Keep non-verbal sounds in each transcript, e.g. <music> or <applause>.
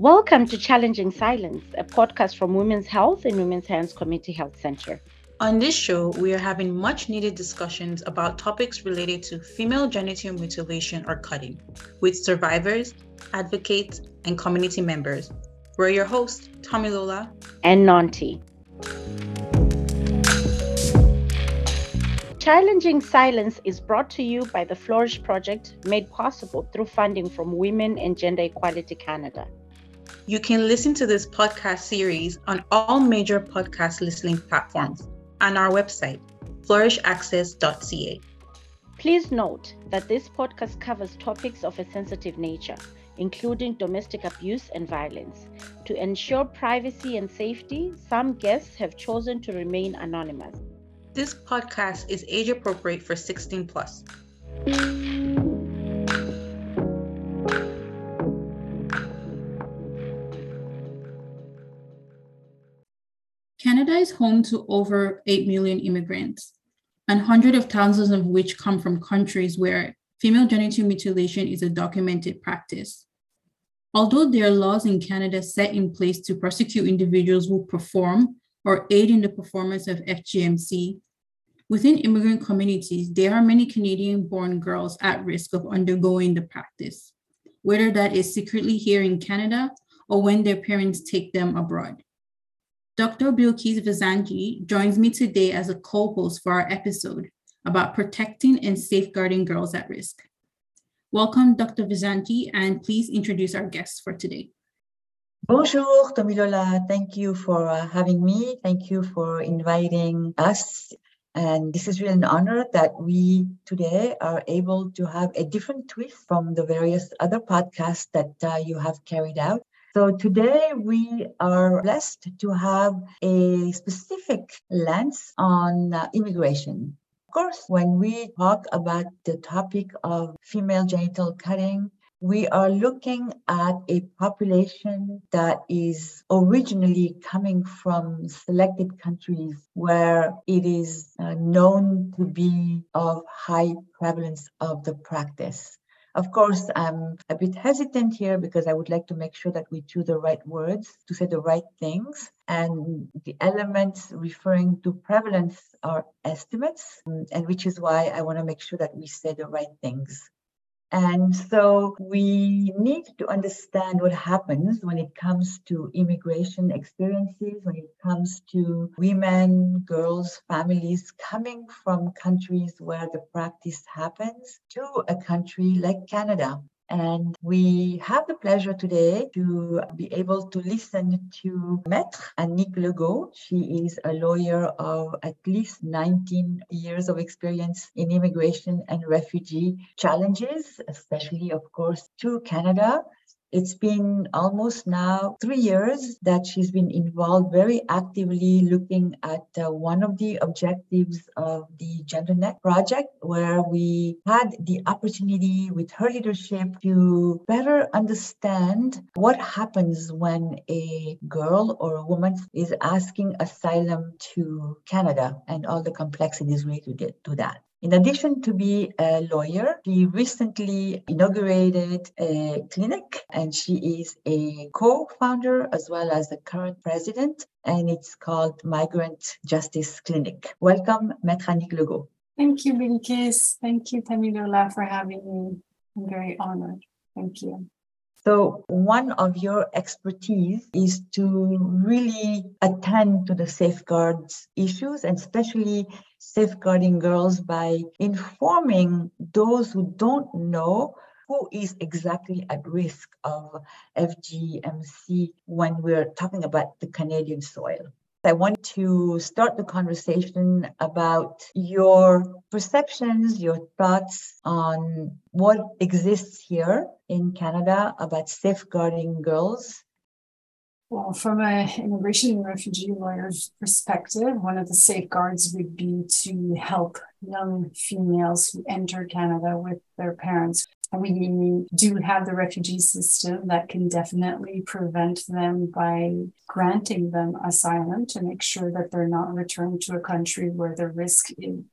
Welcome to Challenging Silence, a podcast from Women's Health in Women's Hands Community Health Center. On this show, we are having much needed discussions about topics related to female genital mutilation or cutting with survivors, advocates, and community members. We're your hosts, Tamilola and Nanti. Challenging Silence is brought to you by the Flourish Project, made possible through funding from Women and Gender Equality Canada. You can listen to this podcast series on all major podcast listening platforms and our website, flourishaccess.ca. Please note that this podcast covers topics of a sensitive nature, including domestic abuse and violence. To ensure privacy and safety, some guests have chosen to remain anonymous. This podcast is age appropriate for 16 plus. Is home to over 8 million immigrants, and hundreds of thousands of which come from countries where female genital mutilation is a documented practice. Although there are laws in Canada set in place to prosecute individuals who perform or aid in the performance of FGMC, within immigrant communities, there are many Canadian born girls at risk of undergoing the practice, whether that is secretly here in Canada or when their parents take them abroad. Dr. Bilkis Vissandjée joins me today as a co host for our episode about protecting and safeguarding girls at risk. Welcome, Dr. Vissandjée, and please introduce our guests for today. Bonjour, Tomilola. Thank you for uh, having me. Thank you for inviting us. And this is really an honor that we today are able to have a different twist from the various other podcasts that uh, you have carried out. So today we are blessed to have a specific lens on uh, immigration. Of course, when we talk about the topic of female genital cutting, we are looking at a population that is originally coming from selected countries where it is uh, known to be of high prevalence of the practice. Of course, I'm a bit hesitant here because I would like to make sure that we choose the right words to say the right things. And the elements referring to prevalence are estimates, and which is why I want to make sure that we say the right things. And so we need to understand what happens when it comes to immigration experiences, when it comes to women, girls, families coming from countries where the practice happens to a country like Canada. And we have the pleasure today to be able to listen to Maître Annick Legault. She is a lawyer of at least 19 years of experience in immigration and refugee challenges, especially, of course, to Canada. It's been almost now three years that she's been involved very actively looking at uh, one of the objectives of the GenderNet project, where we had the opportunity with her leadership to better understand what happens when a girl or a woman is asking asylum to Canada and all the complexities related to that. In addition to be a lawyer, she recently inaugurated a clinic and she is a co-founder as well as the current president and it's called Migrant Justice Clinic. Welcome, Maître Annick Legault. Thank you, Bilkis. Thank you, Tamilola, for having me. I'm very honored. Thank you. So, one of your expertise is to really attend to the safeguards issues and especially safeguarding girls by informing those who don't know who is exactly at risk of FGMC when we're talking about the Canadian soil. I want to start the conversation about your perceptions, your thoughts on what exists here in Canada about safeguarding girls. Well, from an immigration and refugee lawyer's perspective, one of the safeguards would be to help young females who enter Canada with their parents we do have the refugee system that can definitely prevent them by granting them asylum to make sure that they're not returned to a country where the risk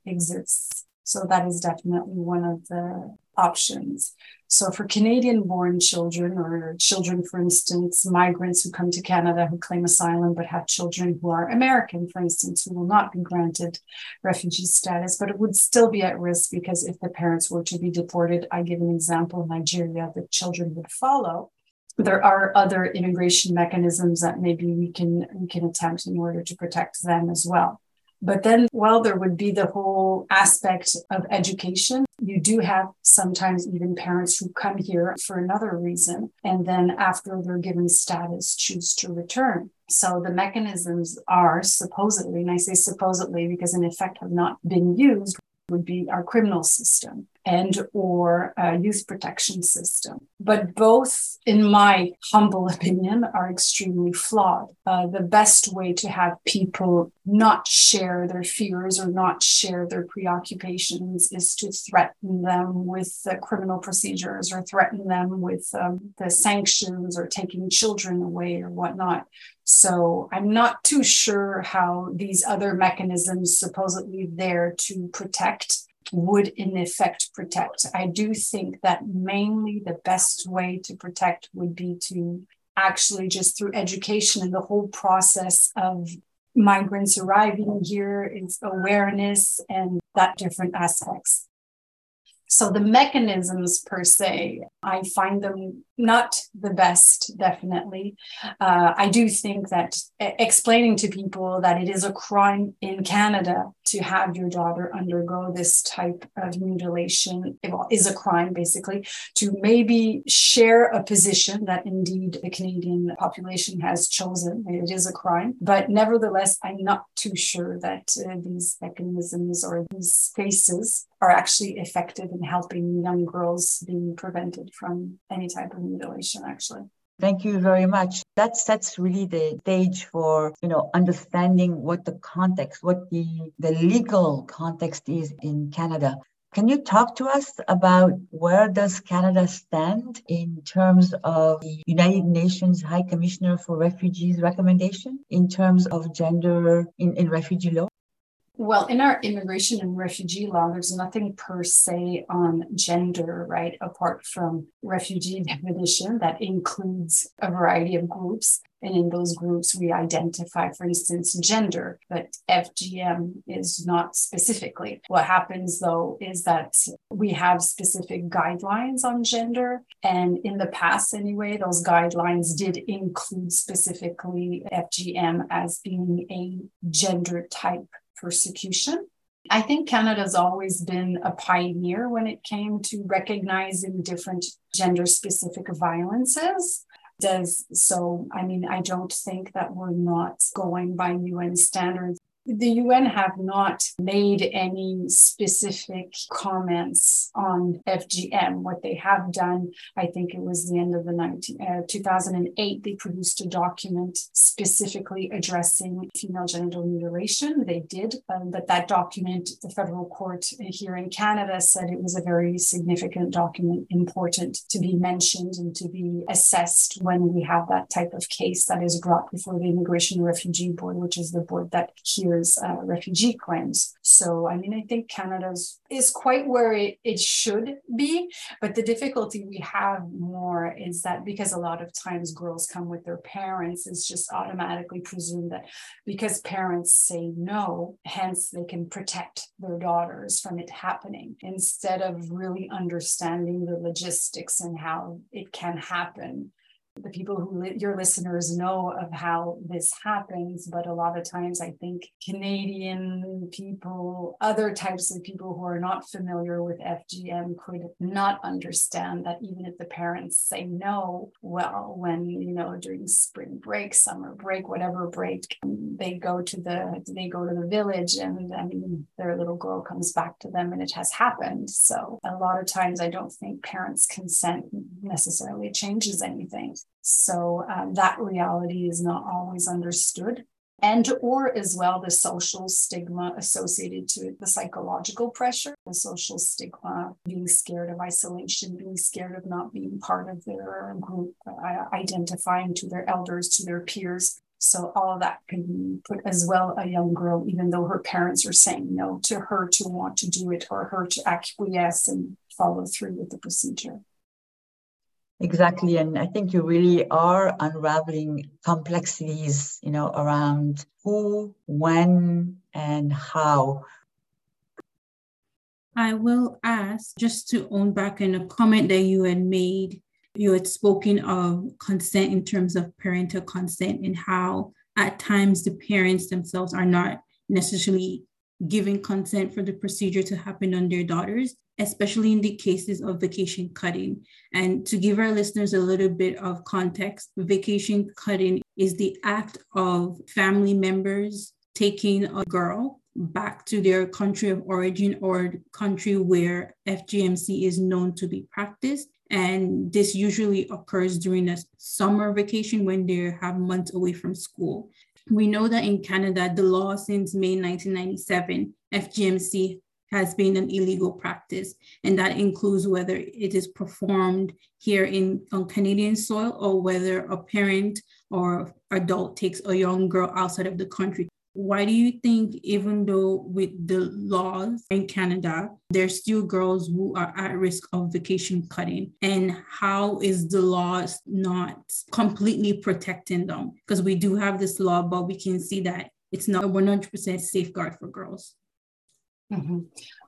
exists. So that is definitely one of the options. So, for Canadian born children or children, for instance, migrants who come to Canada who claim asylum but have children who are American, for instance, who will not be granted refugee status, but it would still be at risk because if the parents were to be deported, I give an example Nigeria, the children would follow. There are other immigration mechanisms that maybe we can we can attempt in order to protect them as well. But then, well, there would be the whole aspect of education. You do have sometimes even parents who come here for another reason, and then after they're given status, choose to return. So the mechanisms are supposedly, and I say supposedly because in effect have not been used, would be our criminal system and or youth protection system. But both in my humble <laughs> opinion are extremely flawed. Uh, the best way to have people not share their fears or not share their preoccupations is to threaten them with criminal procedures or threaten them with um, the sanctions or taking children away or whatnot. So I'm not too sure how these other mechanisms supposedly there to protect would in effect protect. I do think that mainly the best way to protect would be to actually just through education and the whole process of migrants arriving here is awareness and that different aspects. So the mechanisms per se, I find them not the best, definitely. Uh, I do think that explaining to people that it is a crime in Canada to have your daughter undergo this type of mutilation is a crime, basically, to maybe share a position that indeed the Canadian population has chosen. It is a crime. But nevertheless, I'm not too sure that uh, these mechanisms or these spaces are actually effective in helping young girls being prevented from any type of mutilation, actually. Thank you very much. That sets really the stage for, you know, understanding what the context, what the, the legal context is in Canada. Can you talk to us about where does Canada stand in terms of the United Nations High Commissioner for Refugees recommendation in terms of gender in, in refugee law? Well, in our immigration and refugee law, there's nothing per se on gender, right? Apart from refugee definition that includes a variety of groups. And in those groups, we identify, for instance, gender, but FGM is not specifically. What happens though is that we have specific guidelines on gender. And in the past, anyway, those guidelines did include specifically FGM as being a gender type persecution. I think Canada's always been a pioneer when it came to recognizing different gender specific violences. Does so, I mean, I don't think that we're not going by UN standards the UN have not made any specific comments on FGM. What they have done, I think it was the end of the 19, uh, 2008, they produced a document specifically addressing female genital mutilation. They did, um, but that document, the federal court here in Canada said it was a very significant document, important to be mentioned and to be assessed when we have that type of case that is brought before the Immigration and Refugee Board, which is the board that hears uh, refugee claims. So, I mean, I think Canada's is quite where it, it should be. But the difficulty we have more is that because a lot of times girls come with their parents, it's just automatically presumed that because parents say no, hence they can protect their daughters from it happening instead of really understanding the logistics and how it can happen the people who li- your listeners know of how this happens but a lot of times i think canadian people other types of people who are not familiar with fgm could not understand that even if the parents say no well when you know during spring break summer break whatever break they go to the they go to the village and mean their little girl comes back to them and it has happened. So a lot of times i don't think parents consent necessarily changes anything so um, that reality is not always understood. And or as well the social stigma associated to it, the psychological pressure, the social stigma, being scared of isolation, being scared of not being part of their group, uh, identifying to their elders, to their peers. So all of that can put as well a young girl, even though her parents are saying no, to her to want to do it or her to acquiesce and follow through with the procedure. Exactly. And I think you really are unraveling complexities, you know, around who, when, and how. I will ask just to own back in a comment that you had made. You had spoken of consent in terms of parental consent and how at times the parents themselves are not necessarily giving consent for the procedure to happen on their daughters, especially in the cases of vacation cutting. And to give our listeners a little bit of context, vacation cutting is the act of family members taking a girl back to their country of origin or country where FGMC is known to be practiced. And this usually occurs during a summer vacation when they have months away from school. We know that in Canada, the law since May 1997, FGMC has been an illegal practice, and that includes whether it is performed here in on Canadian soil or whether a parent or adult takes a young girl outside of the country. Why do you think even though with the laws in canada there's still girls who are at risk of vacation cutting? And how is the laws not completely protecting them? Because we do have this law but we can see that it's not a 100% safeguard for girls mm-hmm.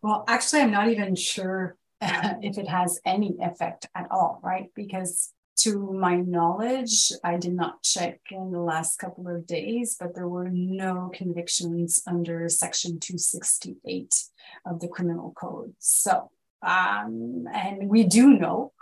well actually i'm not even sure <laughs> if it has any effect at all right because to my knowledge, I did not check in the last couple of days, but there were no convictions under Section 268 of the Criminal Code. So, um, and we do know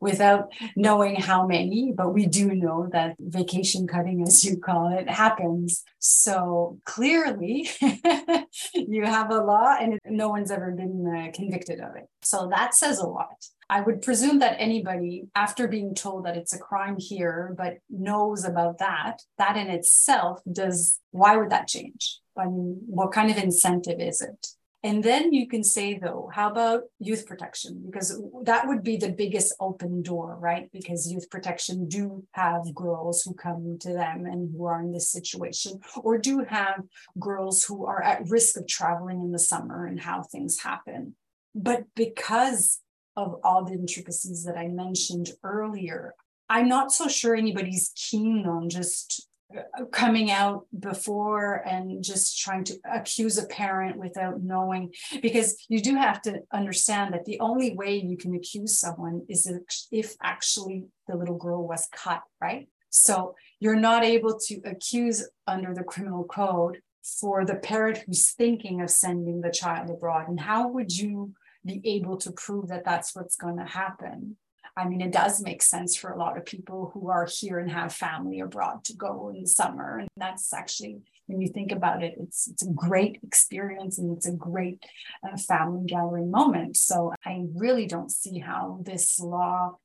without knowing how many, but we do know that vacation cutting, as you call it, happens. So clearly, <laughs> you have a law and no one's ever been uh, convicted of it. So that says a lot. I would presume that anybody, after being told that it's a crime here, but knows about that, that in itself does, why would that change? I mean, what kind of incentive is it? And then you can say, though, how about youth protection? Because that would be the biggest open door, right? Because youth protection do have girls who come to them and who are in this situation, or do have girls who are at risk of traveling in the summer and how things happen. But because of all the intricacies that I mentioned earlier. I'm not so sure anybody's keen on just Uh, coming out before and just trying to accuse a parent without knowing because you do have to understand that the only way you can accuse someone is if actually the little girl was cut right so you're not able to accuse under the criminal code for the parent who's thinking of sending the child abroad and how would you be able to prove that that's what's going to happen. I mean, it does make sense for a lot of people who are here and have family abroad to go in the summer. And that's actually, when you think about it, it's, it's a great experience and it's a great uh, family gathering moment. So I really don't see how this law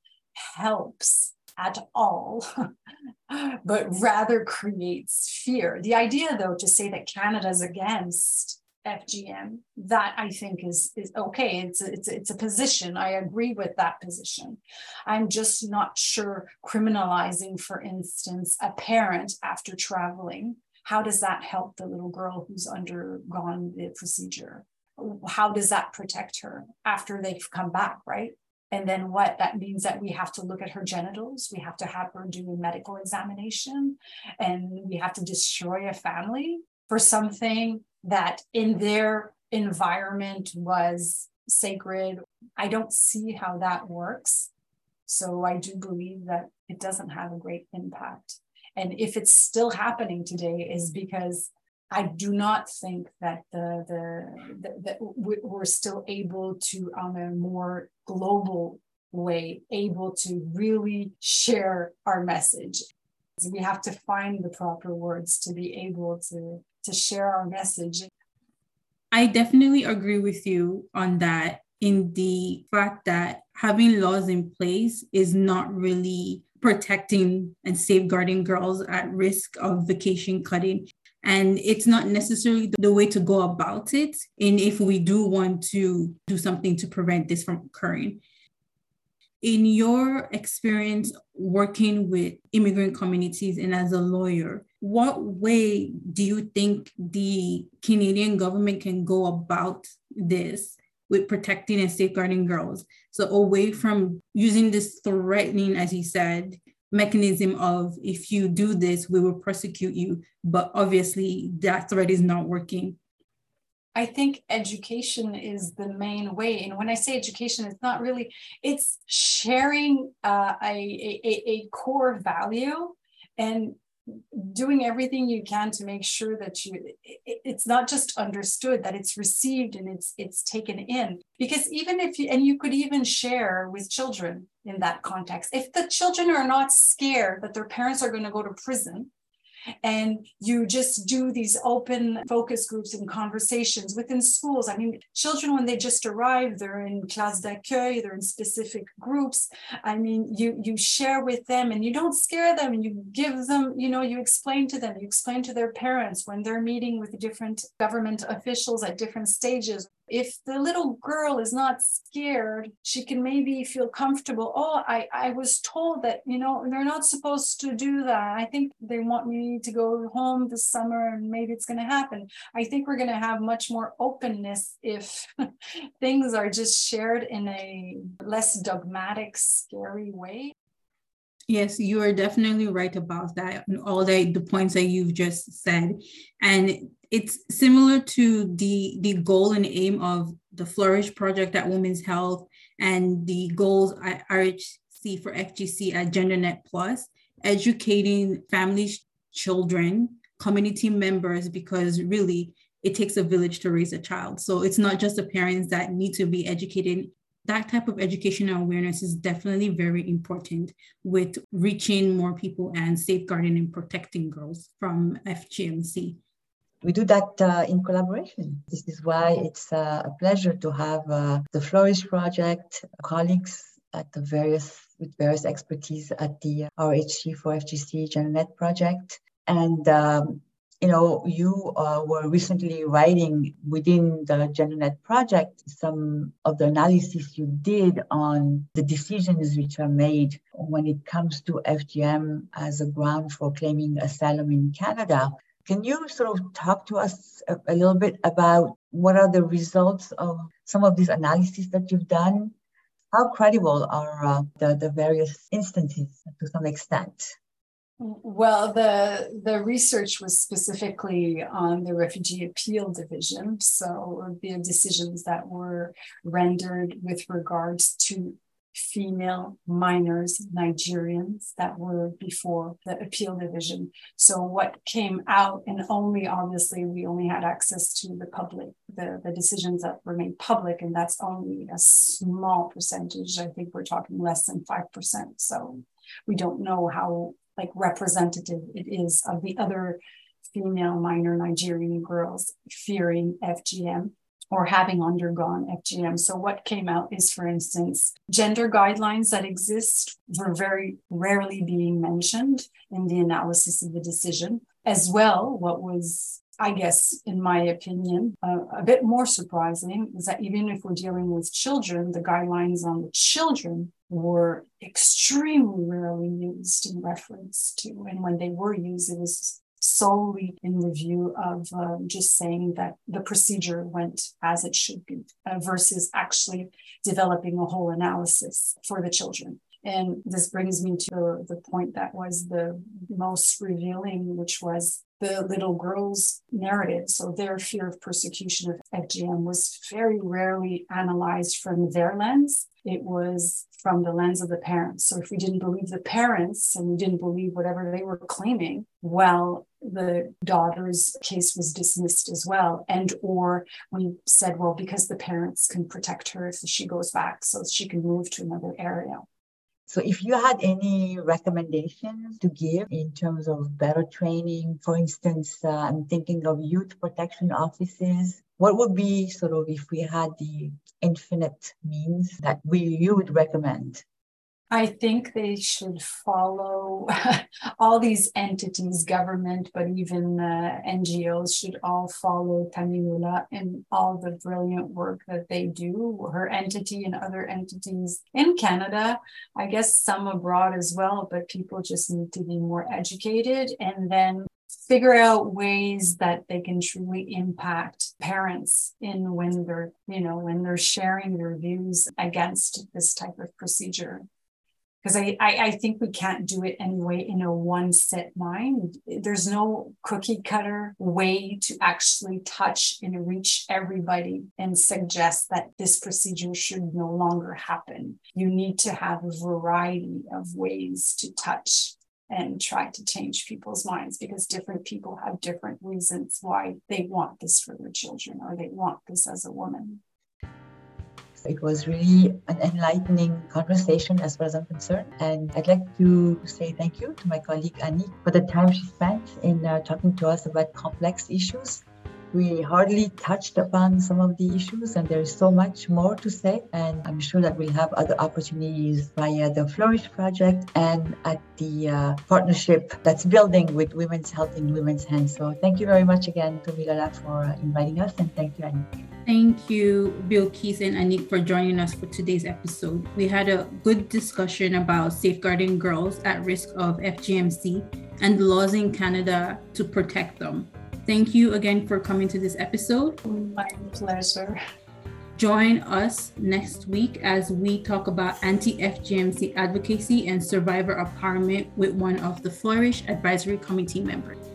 helps at all, <laughs> but rather creates fear. The idea, though, to say that Canada is against FGM. That I think is is okay. It's a, it's a, it's a position. I agree with that position. I'm just not sure criminalizing, for instance, a parent after traveling. How does that help the little girl who's undergone the procedure? How does that protect her after they've come back, right? And then what? That means that we have to look at her genitals. We have to have her do a medical examination and we have to destroy a family for something that in their environment was sacred. I don't see how that works. So I do believe that it doesn't have a great impact. And if it's still happening today, is because I do not think that the the, the that we're still able to, on a more global way, able to really share our message. We have to find the proper words to be able to to share our message. I definitely agree with you on that in the fact that having laws in place is not really protecting and safeguarding girls at risk of vacation cutting. And it's not necessarily the way to go about it. And if we do want to do something to prevent this from occurring, in your experience working with immigrant communities and as a lawyer, what way do you think the Canadian government can go about this with protecting and safeguarding girls. So away from using this threatening, as you said, mechanism of if you do this, we will prosecute you. But obviously that threat is not working. I think education is the main way. And when I say education, it's not really, it's sharing uh, a, a, a core value and doing everything you can to make sure that you it's not just understood that it's received and it's it's taken in because even if you and you could even share with children in that context if the children are not scared that their parents are going to go to prison and you just do these open focus groups and conversations within schools. I mean, children, when they just arrive, they're in classe d'accueil, they're in specific groups. I mean, you, you share with them and you don't scare them and you give them, you know, you explain to them, you explain to their parents when they're meeting with different government officials at different stages if the little girl is not scared, she can maybe feel comfortable. Oh, I, I was told that, you know, they're not supposed to do that. I think they want me to go home this summer and maybe it's going to happen. I think we're going to have much more openness if <laughs> things are just shared in a less dogmatic, scary way. Yes, you are definitely right about that and all the, the points that you've just said. And it's similar to the the goal and aim of the Flourish Project at Women's Health and the goals at RHC for FGC at GenderNet Plus, educating families, children, community members, because really it takes a village to raise a child. So it's not just the parents that need to be educated. That type of educational awareness is definitely very important with reaching more people and safeguarding and protecting girls from FGMC we do that uh, in collaboration. This is why it's uh, a pleasure to have uh, the Flourish Project colleagues at the various with various expertise at the RHC for FGC GenderNet project. And um, you know, you uh, were recently writing within the GenderNet project some of the analysis you did on the decisions which are made when it comes to FGM as a ground for claiming asylum in Canada. Can you sort of talk to us a, a, little bit about what are the results of some of these analyses that you've done? How credible are uh, the, the various instances to some extent? Well, the the research was specifically on the refugee appeal division, so the decisions that were rendered with regards to female minors, Nigerians that were before the appeal division. So what came out, and only obviously we only had access to the public, the, the decisions that were made public, and that's only a small percentage. I think we're talking less than 5%. So we don't know how like representative it is of the other female minor Nigerian girls fearing FGM or having undergone FGM. So, what came out is, for instance, gender guidelines that exist were very rarely being mentioned in the analysis of the decision. As well, what was I guess, in my opinion, uh, a bit more surprising is that even if we're dealing with children, the guidelines on the children were extremely rarely used in reference to, and when they were used, it was solely in the view of uh, just saying that the procedure went as it should be uh, versus actually developing a whole analysis for the children. And this brings me to the point that was the most revealing, which was the little girl's narrative. So their fear of persecution of FGM was very rarely analyzed from their lens. It was from the lens of the parents. So if we didn't believe the parents and we didn't believe whatever they were claiming, well, the daughter's case was dismissed as well. And or we said, well, because the parents can protect her if she goes back, so she can move to another area. So, if you had any recommendations to give in terms of better training, for instance, uh, I'm thinking of youth protection offices. What would be sort of if we had the infinite means that we you would recommend? I think they should follow <laughs> all these entities, government, but even uh, NGOs should all follow Tamilola in all the brilliant work that they do, her entity and other entities in Canada, I guess some abroad as well, but people just need to be more educated. And then figure out ways that they can truly impact parents in when they're, you know, when they're sharing their views against this type of procedure because I, I, I think we can't do it anyway in a one set mind. There's no cookie cutter way to actually touch and reach everybody and suggest that this procedure should no longer happen. You need to have a variety of ways to touch and try to change people's minds because different people have different reasons why they want this for their children or they want this as a woman. It was really an enlightening conversation as far as I'm concerned. And I'd like to say thank you to my colleague Annick for the time she spent in uh, talking to us about complex issues. We hardly touched upon some of the issues, and there is so much more to say. And I'm sure that we'll have other opportunities via the Flourish Project and at the uh, partnership that's building with Women's Health in Women's Hands. So thank you very much again Tamilola for uh, inviting us, and thank you, Annick. Thank you, Bilkis and Annick, for joining us for today's episode. We had a good discussion about safeguarding girls at risk of FGMC and the laws in Canada to protect them. Thank you again for coming to this episode. My pleasure. Join us next week as we talk about anti FGMC advocacy and survivor empowerment with one of the Flourish Advisory Committee members.